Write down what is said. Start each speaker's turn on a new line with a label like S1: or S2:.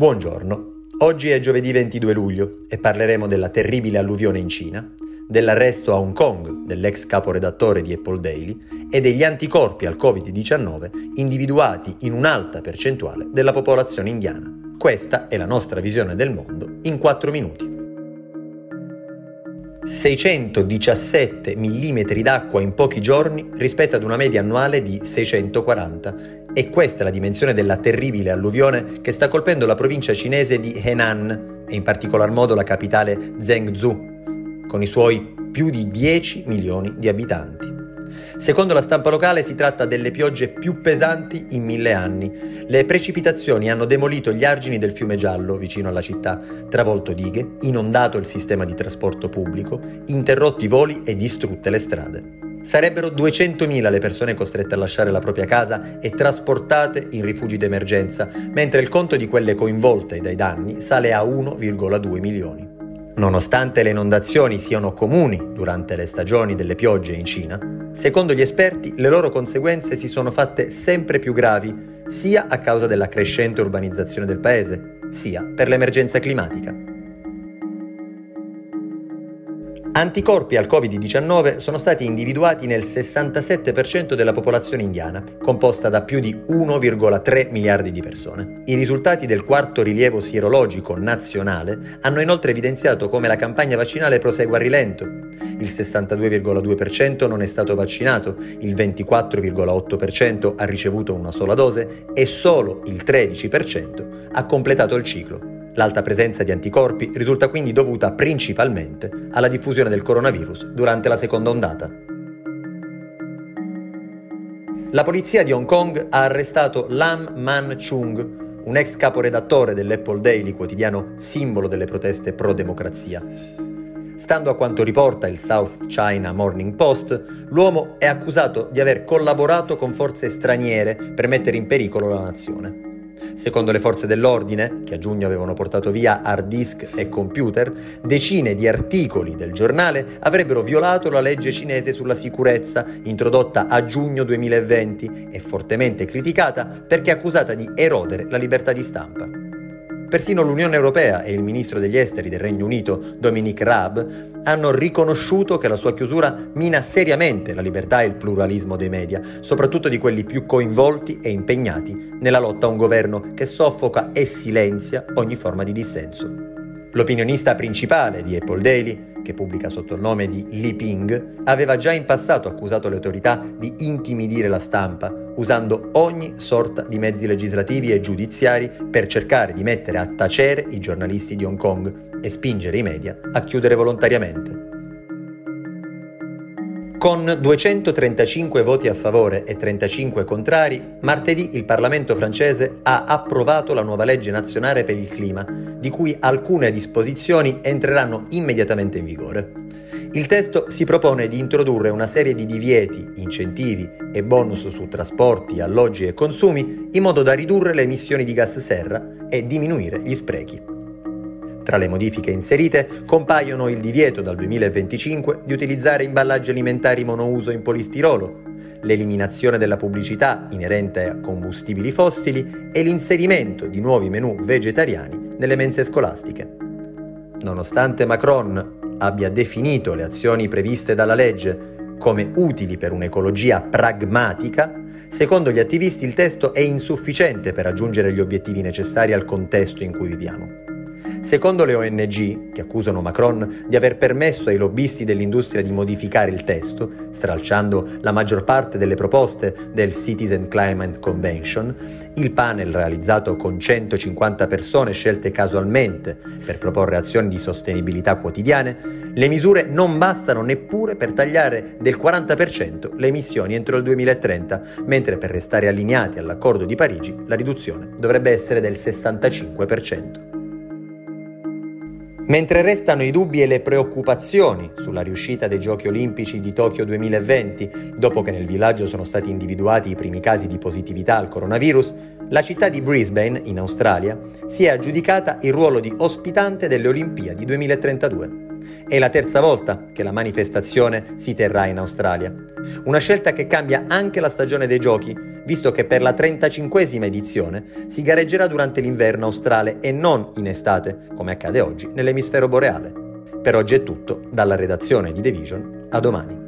S1: Buongiorno, oggi è giovedì 22 luglio e parleremo della terribile alluvione in Cina, dell'arresto a Hong Kong dell'ex caporedattore di Apple Daily e degli anticorpi al Covid-19 individuati in un'alta percentuale della popolazione indiana. Questa è la nostra visione del mondo in 4 minuti. 617 mm d'acqua in pochi giorni rispetto ad una media annuale di 640 e questa è la dimensione della terribile alluvione che sta colpendo la provincia cinese di Henan e in particolar modo la capitale Zhengzhou, con i suoi più di 10 milioni di abitanti. Secondo la stampa locale si tratta delle piogge più pesanti in mille anni. Le precipitazioni hanno demolito gli argini del fiume Giallo vicino alla città, travolto dighe, inondato il sistema di trasporto pubblico, interrotti i voli e distrutte le strade. Sarebbero 200.000 le persone costrette a lasciare la propria casa e trasportate in rifugi d'emergenza, mentre il conto di quelle coinvolte dai danni sale a 1,2 milioni. Nonostante le inondazioni siano comuni durante le stagioni delle piogge in Cina, secondo gli esperti le loro conseguenze si sono fatte sempre più gravi, sia a causa della crescente urbanizzazione del paese, sia per l'emergenza climatica. Anticorpi al Covid-19 sono stati individuati nel 67% della popolazione indiana, composta da più di 1,3 miliardi di persone. I risultati del quarto rilievo sierologico nazionale hanno inoltre evidenziato come la campagna vaccinale prosegua a rilento. Il 62,2% non è stato vaccinato, il 24,8% ha ricevuto una sola dose e solo il 13% ha completato il ciclo. L'alta presenza di anticorpi risulta quindi dovuta principalmente alla diffusione del coronavirus durante la seconda ondata. La polizia di Hong Kong ha arrestato Lam Man Chung, un ex caporedattore dell'Apple Daily, quotidiano simbolo delle proteste pro-democrazia. Stando a quanto riporta il South China Morning Post, l'uomo è accusato di aver collaborato con forze straniere per mettere in pericolo la nazione. Secondo le forze dell'ordine, che a giugno avevano portato via hard disk e computer, decine di articoli del giornale avrebbero violato la legge cinese sulla sicurezza, introdotta a giugno 2020 e fortemente criticata perché accusata di erodere la libertà di stampa. Persino l'Unione Europea e il ministro degli esteri del Regno Unito, Dominic Raab, hanno riconosciuto che la sua chiusura mina seriamente la libertà e il pluralismo dei media, soprattutto di quelli più coinvolti e impegnati nella lotta a un governo che soffoca e silenzia ogni forma di dissenso. L'opinionista principale di Apple Daily, che pubblica sotto il nome di Li Ping, aveva già in passato accusato le autorità di intimidire la stampa, usando ogni sorta di mezzi legislativi e giudiziari per cercare di mettere a tacere i giornalisti di Hong Kong e spingere i media a chiudere volontariamente. Con 235 voti a favore e 35 contrari, martedì il Parlamento francese ha approvato la nuova legge nazionale per il clima, di cui alcune disposizioni entreranno immediatamente in vigore. Il testo si propone di introdurre una serie di divieti, incentivi e bonus su trasporti, alloggi e consumi in modo da ridurre le emissioni di gas serra e diminuire gli sprechi. Tra le modifiche inserite compaiono il divieto dal 2025 di utilizzare imballaggi alimentari monouso in polistirolo, l'eliminazione della pubblicità inerente a combustibili fossili e l'inserimento di nuovi menù vegetariani nelle mense scolastiche. Nonostante Macron abbia definito le azioni previste dalla legge come utili per un'ecologia pragmatica, secondo gli attivisti il testo è insufficiente per raggiungere gli obiettivi necessari al contesto in cui viviamo. Secondo le ONG, che accusano Macron di aver permesso ai lobbisti dell'industria di modificare il testo, stralciando la maggior parte delle proposte del Citizen Climate Convention, il panel realizzato con 150 persone scelte casualmente per proporre azioni di sostenibilità quotidiane, le misure non bastano neppure per tagliare del 40% le emissioni entro il 2030, mentre per restare allineati all'accordo di Parigi la riduzione dovrebbe essere del 65%. Mentre restano i dubbi e le preoccupazioni sulla riuscita dei Giochi olimpici di Tokyo 2020, dopo che nel villaggio sono stati individuati i primi casi di positività al coronavirus, la città di Brisbane, in Australia, si è aggiudicata il ruolo di ospitante delle Olimpiadi 2032. È la terza volta che la manifestazione si terrà in Australia. Una scelta che cambia anche la stagione dei giochi visto che per la 35esima edizione si gareggerà durante l'inverno australe e non in estate, come accade oggi nell'emisfero boreale. Per oggi è tutto, dalla redazione di The Vision, a domani.